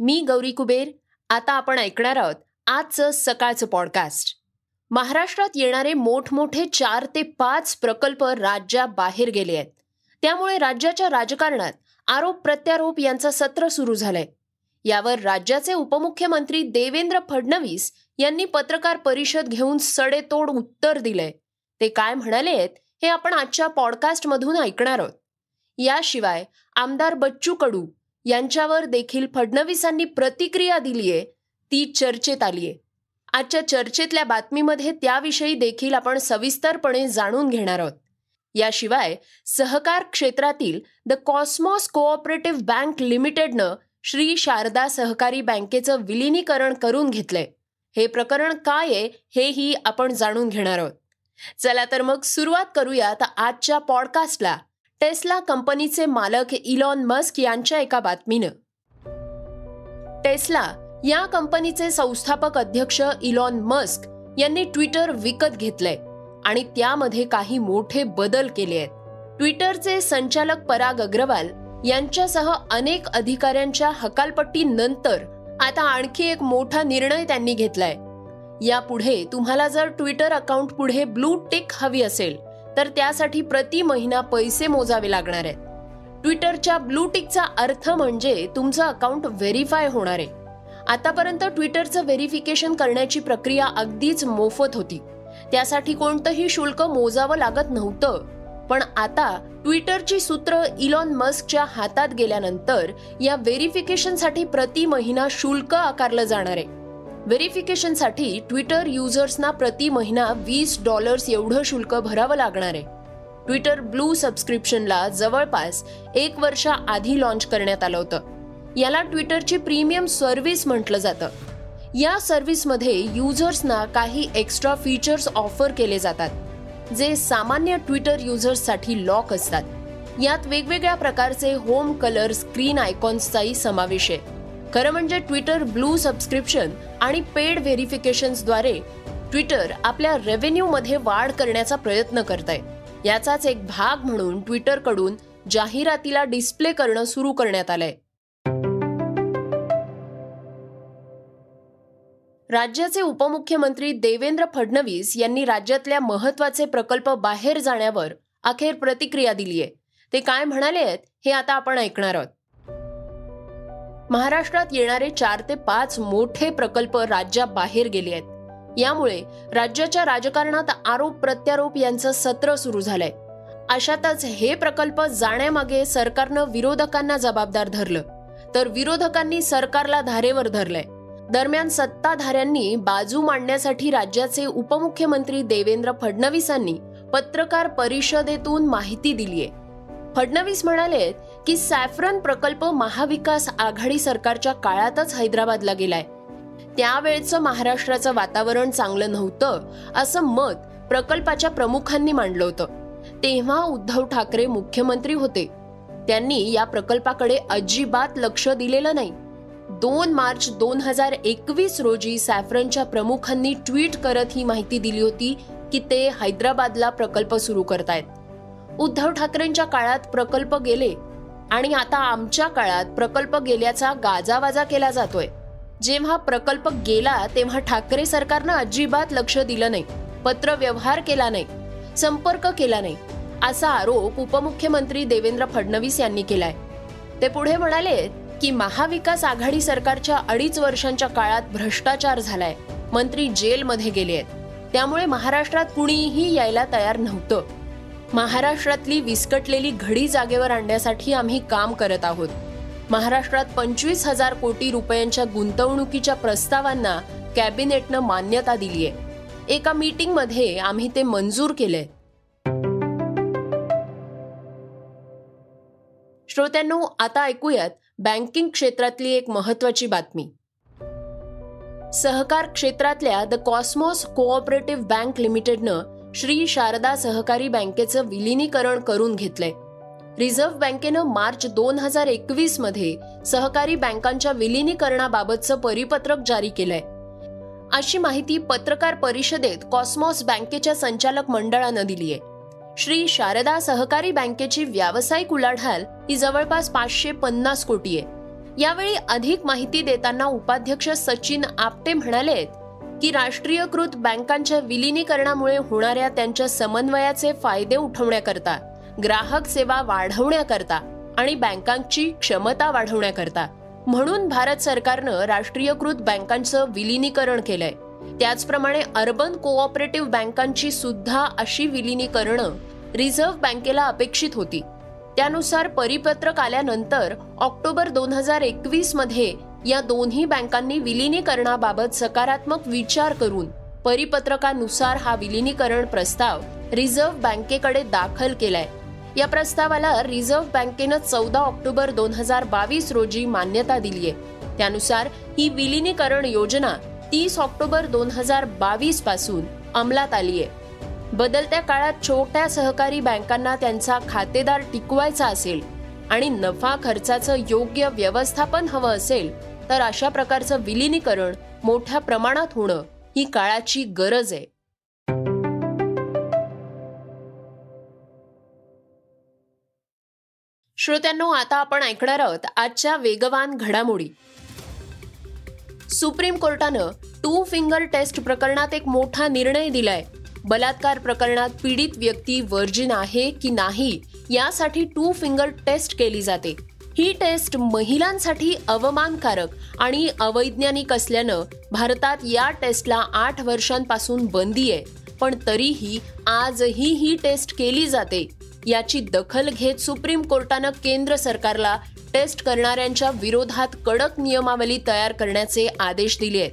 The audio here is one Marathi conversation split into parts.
मी गौरी कुबेर आता आपण ऐकणार आहोत आजचं सकाळचं पॉडकास्ट. महाराष्ट्रात येणारे मोठमोठे चार ते पाच प्रकल्प राज्याबाहेर गेले आहेत. त्यामुळे राज्याच्या राजकारणात आरोप प्रत्यारोप यांचं सत्र सुरू झालंय. यावर राज्याचे उपमुख्यमंत्री देवेंद्र फडणवीस यांनी पत्रकार परिषद घेऊन सडेतोड उत्तर दिलंय. ते काय म्हणाले आहेत हे आपण आजच्या पॉडकास्टमधून ऐकणार आहोत. याशिवाय आमदार बच्चू कडू यांच्यावर देखील फडणवीसांनी प्रतिक्रिया दिलीये ती चर्चेत आलीये. आजच्या चर्चेतल्या बातमीमध्ये त्याविषयी देखील आपण सविस्तरपणे जाणून घेणार आहोत. याशिवाय सहकार क्षेत्रातील द कॉस्मॉस कोऑपरेटिव्ह बँक लिमिटेडनं श्री शारदा सहकारी बँकेचं विलिनीकरण करून घेतलंय. हे प्रकरण काय आहे हेही आपण जाणून घेणार आहोत. चला तर मग सुरुवात करूयात आजच्या पॉडकास्टला. टेस्ला कंपनीचे मालक इलॉन मस्क यांच्या एका बातमीनं. टेस्ला या कंपनीचे संस्थापक अध्यक्ष इलॉन मस्क यांनी ट्विटर विकत घेतलंय आणि त्यामध्ये काही मोठे बदल केले आहेत. ट्विटरचे संचालक पराग अग्रवाल यांच्यासह अनेक अधिकाऱ्यांच्या हकालपट्टीनंतर आता आणखी एक मोठा निर्णय त्यांनी घेतलाय. यापुढे तुम्हाला जर ट्विटर अकाउंट पुढे ब्लू टिक हवी असेल तर त्यासाठी प्रति महिना पैसे मोजावे लागणार आहेत. ट्विटरच्या ब्लू टिकचा अर्थ म्हणजे तुमचं अकाउंट व्हेरीफाय होणार आहे. आतापर्यंत ट्विटरचं व्हेरिफिकेशन करण्याची प्रक्रिया अगदीच मोफत होती. त्यासाठी कोणतंही शुल्क मोजावं लागत नव्हतं. पण आता ट्विटरची सूत्र इलॉन मस्कच्या हातात गेल्यानंतर या व्हेरिफिकेशनसाठी प्रति महिना शुल्क आकारलं जाणार आहे. व्हेरिफिकेशनसाठी ट्विटर युजर्सना प्रति महिना वीस डॉलर्स एवढं शुल्क भरावं लागणार आहे. ट्विटर ब्लू सबस्क्रिप्शनला जवळपास एक वर्ष आधी लॉन्च करण्यात आलं होतं. याला ट्विटरची प्रीमियम सर्व्हिस म्हटलं जातं. या सर्व्हिसमध्ये युजर्सना काही एक्स्ट्रा फीचर्स ऑफर केले जातात जे सामान्य ट्विटर युजर्ससाठी लॉक असतात. यात वेगवेगळ्या प्रकारचे होम कलर स्क्रीन आयकॉन्सचाही समावेश आहे. खरं म्हणजे ट्विटर ब्लू सबस्क्रिप्शन आणि पेड व्हेरिफिकेशन्सद्वारे ट्विटर आपल्या रेव्हेन्यूमध्ये वाढ करण्याचा प्रयत्न करत आहे याचाच एक भाग म्हणून ट्विटरकडून जाहिरातीला डिस्प्ले करणं सुरू करण्यात आलंय. राज्याचे उपमुख्यमंत्री देवेंद्र फडणवीस यांनी राज्यातल्या महत्त्वाचे प्रकल्प बाहेर जाण्यावर अखेर प्रतिक्रिया दिली आहे ते काय म्हणाले आहेत हे आता आपण ऐकणार आहोत. महाराष्ट्रात येणारे चार ते पाच मोठे प्रकल्प राज्याबाहेर गेले आहेत. यामुळे राज्याच्या राजकारणात आरोप प्रत्यारोप यांचं सत्र सुरू झालंय. अशातच हे प्रकल्प जाण्यामागे सरकारनं विरोधकांना जबाबदार धरलं. तर विरोधकांनी सरकारला धारेवर धरलंय. दरम्यान सत्ताधाऱ्यांनी बाजू मांडण्यासाठी राज्याचे उपमुख्यमंत्री देवेंद्र फडणवीसांनी पत्रकार परिषदेतून माहिती दिलीय. फडणवीस म्हणाले की सॅफ्रन प्रकल्प महाविकास आघाडी सरकारच्या काळातच हैदराबादला गेलाय. त्यावेळचं महाराष्ट्राचं वातावरण चांगलं नव्हतं असं मत प्रकल्पाच्या प्रमुखांनी मांडलं होतं. तेव्हा उद्धव ठाकरे मुख्यमंत्री होते. त्यांनी या प्रकल्पाकडे अजिबात लक्ष दिलेलं नाही. दोन मार्च दोन हजार एकवीस रोजी सॅफ्रनच्या प्रमुखांनी ट्विट करत ही माहिती दिली होती की ते हैदराबादला प्रकल्प सुरू करतायत. उद्धव ठाकरेंच्या काळात प्रकल्प गेले आणि आता आमच्या काळात प्रकल्प गेल्याचा गाजावाजा केला जातोय. जेव्हा प्रकल्प गेला तेव्हा ठाकरे सरकारनं अजिबात लक्ष दिलं नाही पत्र व्यवहार केला नाही संपर्क केला नाही असा आरोप उपमुख्यमंत्री देवेंद्र फडणवीस यांनी केलाय. ते पुढे म्हणाले की महाविकास आघाडी सरकारच्या अडीच वर्षांच्या काळात भ्रष्टाचार झालाय. मंत्री जेलमध्ये गेले आहेत. त्यामुळे महाराष्ट्रात कुणीही यायला तयार नव्हतं. महाराष्ट्रातली विस्कटलेली घडी जागेवर आणण्यासाठी आम्ही काम करत आहोत. महाराष्ट्रात पंचवीस हजार कोटी रुपयांच्या गुंतवणुकीच्या प्रस्तावांना कॅबिनेटनं मान्यता दिली आहे एका मीटिंगमध्ये आम्ही ते मंजूर केलंय. श्रोत्यांनो आता ऐकूयात बँकिंग क्षेत्रातली एक महत्वाची बातमी. सहकार क्षेत्रातल्या द कॉस्मॉस कोऑपरेटिव्ह बँक लिमिटेडनं श्री शारदा सहकारी बँकेचं विलिनीकरण करून घेतलंय. रिझर्व्ह बँकेनं मार्च दोन हजार एकवीसमध्ये सहकारी बँकांच्या विलिनीकरणाबाबतचं परिपत्रक जारी केलंय. अशी माहिती पत्रकार परिषदेत कॉस्मॉस बँकेच्या संचालक मंडळानं दिली आहे श्री शारदा सहकारी बँकेची व्यावसायिक उलाढाल ही जवळपास पाचशे पन्नास कोटी आहे. यावेळी अधिक माहिती देताना उपाध्यक्ष सचिन आपटे म्हणाले की राष्ट्रीयकृत बँकांच्या विलिनीकरणामुळे होणाऱ्या त्यांच्या समन्वयाचे फायदे उठवण्याकरता ग्राहक सेवा वाढवण्याकरता आणि बँकांची क्षमता वाढवण्याकरता. म्हणून भारत सरकारनं राष्ट्रीयकृत बँकांचं विलिनीकरण केलंय. त्याचप्रमाणे अर्बन कोऑपरेटिव्ह बँकांची सुद्धा अशी विलिनीकरणं रिझर्व्ह बँकेला अपेक्षित होती. त्यानुसार परिपत्रक आल्यानंतर ऑक्टोबर दोन हजार एकवीसमध्ये या दोन्ही बँकांनी विलिनीकरणाबाबत सकारात्मक विचार करून परिपत्रकानुसार हा विलिनीकरण प्रस्ताव रिझर्व्ह बँकेकडे दाखल केलाय. या प्रस्तावाला रिझर्व्ह बँकेनं चौदा ऑक्टोबर दोन हजार बावीस रोजी मान्यता दिली आहे त्यानुसार ही विलिनीकरण योजना तीस ऑक्टोबर दोन हजार बावीसपासून अंमलात आली आहे बदलत्या काळात छोट्या सहकारी बँकांना त्यांचा खातेदार टिकवायचा असेल आणि नफा खर्चाचं योग्य व्यवस्थापन हवं असेल तर अशा प्रकारचं विलिनीकरण मोठ्या प्रमाणात होणं ही काळाची गरज आहे. श्रोत्यांनो आता आपण ऐकणार आहोत आजच्या वेगवान घडामोडी. सुप्रीम कोर्टानं टू फिंगर टेस्ट प्रकरणात एक मोठा निर्णय दिलाय. बलात्कार प्रकरणात पीडित व्यक्ती वर्जिन आहे की नाही यासाठी टू फिंगर टेस्ट केली जाते. ही टेस्ट महिलांसाठी अवमानकारक आणि अवैज्ञानिक असल्यानं भारतात या टेस्टला आठ वर्षांपासून बंदी आहे. पण तरीही आजही ही टेस्ट केली जाते. याची दखल घेत सुप्रीम कोर्टानं केंद्र सरकारला टेस्ट करणाऱ्यांच्या विरोधात कडक नियमावली तयार करण्याचे आदेश दिले आहेत.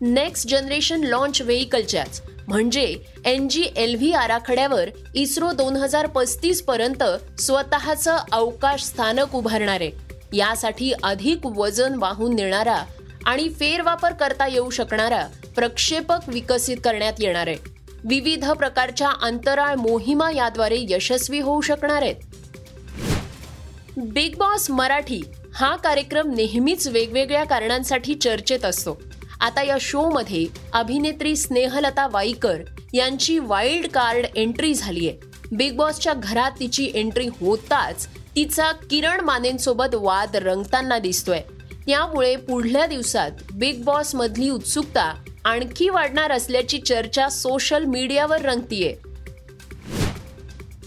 नेक्स्ट जनरेशन लॉन्च व्हेकलच्याच म्हणजे एन जी एल व्ही आराखड्यावर इस्रो दोन हजार पस्तीस पर्यंत स्वतःचं अवकाश स्थानक उभारणार आहे. यासाठी अधिक वजन वाहून नेणारा आणि फेरवापर करता येऊ शकणारा प्रक्षेपक विकसित करण्यात येणार आहे. विविध प्रकारच्या अंतराळ मोहिमा याद्वारे यशस्वी होऊ शकणार आहेत. बिग बॉस मराठी हा कार्यक्रम नेहमीच वेगवेगळ्या कारणांसाठी चर्चेत असतो. आता या शोमध्ये अभिनेत्री स्नेहलता वाईकर यांची वाईल्ड कार्ड एंट्री झाली आहे. बिग बॉसच्या घरात तिची एंट्री होताच तिचा किरण मानेंसोबत वाद रंगताना दिसतोय. त्यामुळे पुढल्या दिवसात बिग बॉस मधली उत्सुकता आणखी वाढणार असल्याची चर्चा सोशल मीडियावर रंगतीये.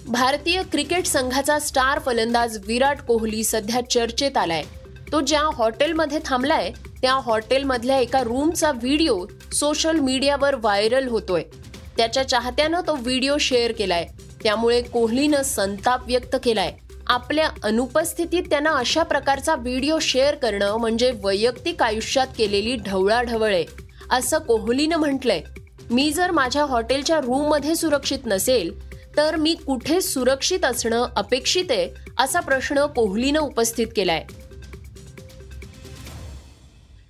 भारतीय क्रिकेट संघाचा स्टार फलंदाज विराट कोहली सध्या चर्चेत आलाय. तो ज्या हॉटेलमध्ये थांबलाय त्या हॉटेलमधल्या एका रूमचा व्हिडिओ सोशल मीडियावर व्हायरल होतोय. त्याच्या चाहत्यानं तो व्हिडिओ शेअर केलाय. त्यामुळे कोहलीनं संताप व्यक्त केलाय. आपल्या अनुपस्थितीत त्यांना अशा प्रकारचा व्हिडिओ शेअर करणं म्हणजे वैयक्तिक आयुष्यात केलेली ढवळाढवळ आहे असं कोहलीनं म्हटलंय. मी जर माझ्या हॉटेलच्या रूममध्ये सुरक्षित नसेल तर मी कुठे सुरक्षित असणं अपेक्षित आहे असा प्रश्न कोहलीनं उपस्थित केलाय.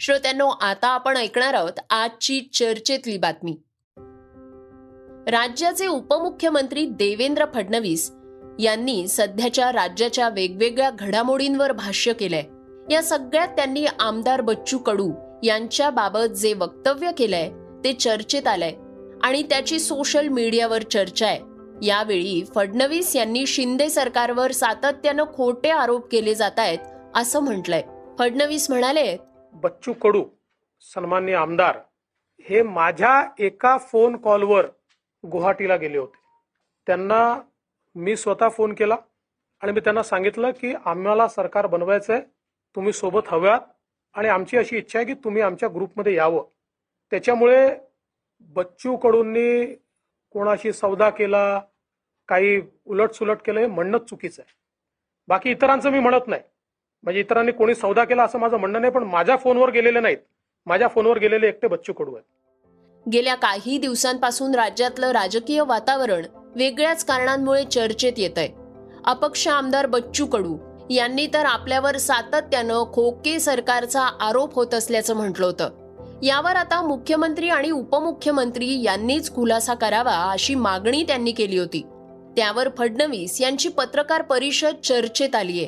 श्रोत्यांनो आता आपण ऐकणार आहोत आजची चर्चेतली बातमी. राज्याचे उपमुख्यमंत्री देवेंद्र फडणवीस यांनी सध्याच्या राज्याच्या वेगवेगळ्या घडामोडींवर भाष्य केलंय. या सगळ्यात त्यांनी आमदार बच्चू कडू यांच्या बाबत जे वक्तव्य केलंय ते चर्चेत आलंय. आणि त्याची सोशल मीडियावर चर्चा आहे. यावेळी फडणवीस यांनी शिंदे सरकारवर सातत्यानं खोटे आरोप केले जात आहेत असं म्हटलंय. फडणवीस म्हणाले बच्चू कडू सन्मान्य आमदार हे माझ्या एका फोन कॉलवर गुवाहाटीला गेले होते. त्यांना मी स्वतः फोन केला आणि मी त्यांना सांगितलं की आम्हाला सरकार बनवायचं आहे तुम्ही सोबत हव्यात आणि आमची अशी इच्छा आहे की तुम्ही आमच्या ग्रुपमध्ये यावं. त्याच्यामुळे बच्चू कडूंनी कोणाशी सौदा केला काही उलटसुलट केलं हे म्हणणंच चुकीचं आहे. बाकी इतरांचं मी म्हणत नाही. म्हणजे इतरांनी कोणी सौदा केला असं माझं म्हणणं नाही पण माझ्या फोनवर गेलेले नाहीत. माझ्या फोनवर गेलेले एकटे बच्चू कडू आहेत गेल्या काही दिवसांपासून राज्यातलं राजकीय वातावरण वेगळ्याच कारणांमुळे चर्चेत येत आहे अपक्ष आमदार बच्चू कडू यांनी तर आपल्यावर सातत्यानं खोके सरकारचा आरोप होत असल्याचं म्हटलं होतं. यावर आता मुख्यमंत्री आणि उपमुख्यमंत्री यांनीच खुलासा करावा अशी मागणी त्यांनी केली होती. त्यावर फडणवीस यांची पत्रकार परिषद चर्चेत आलीये.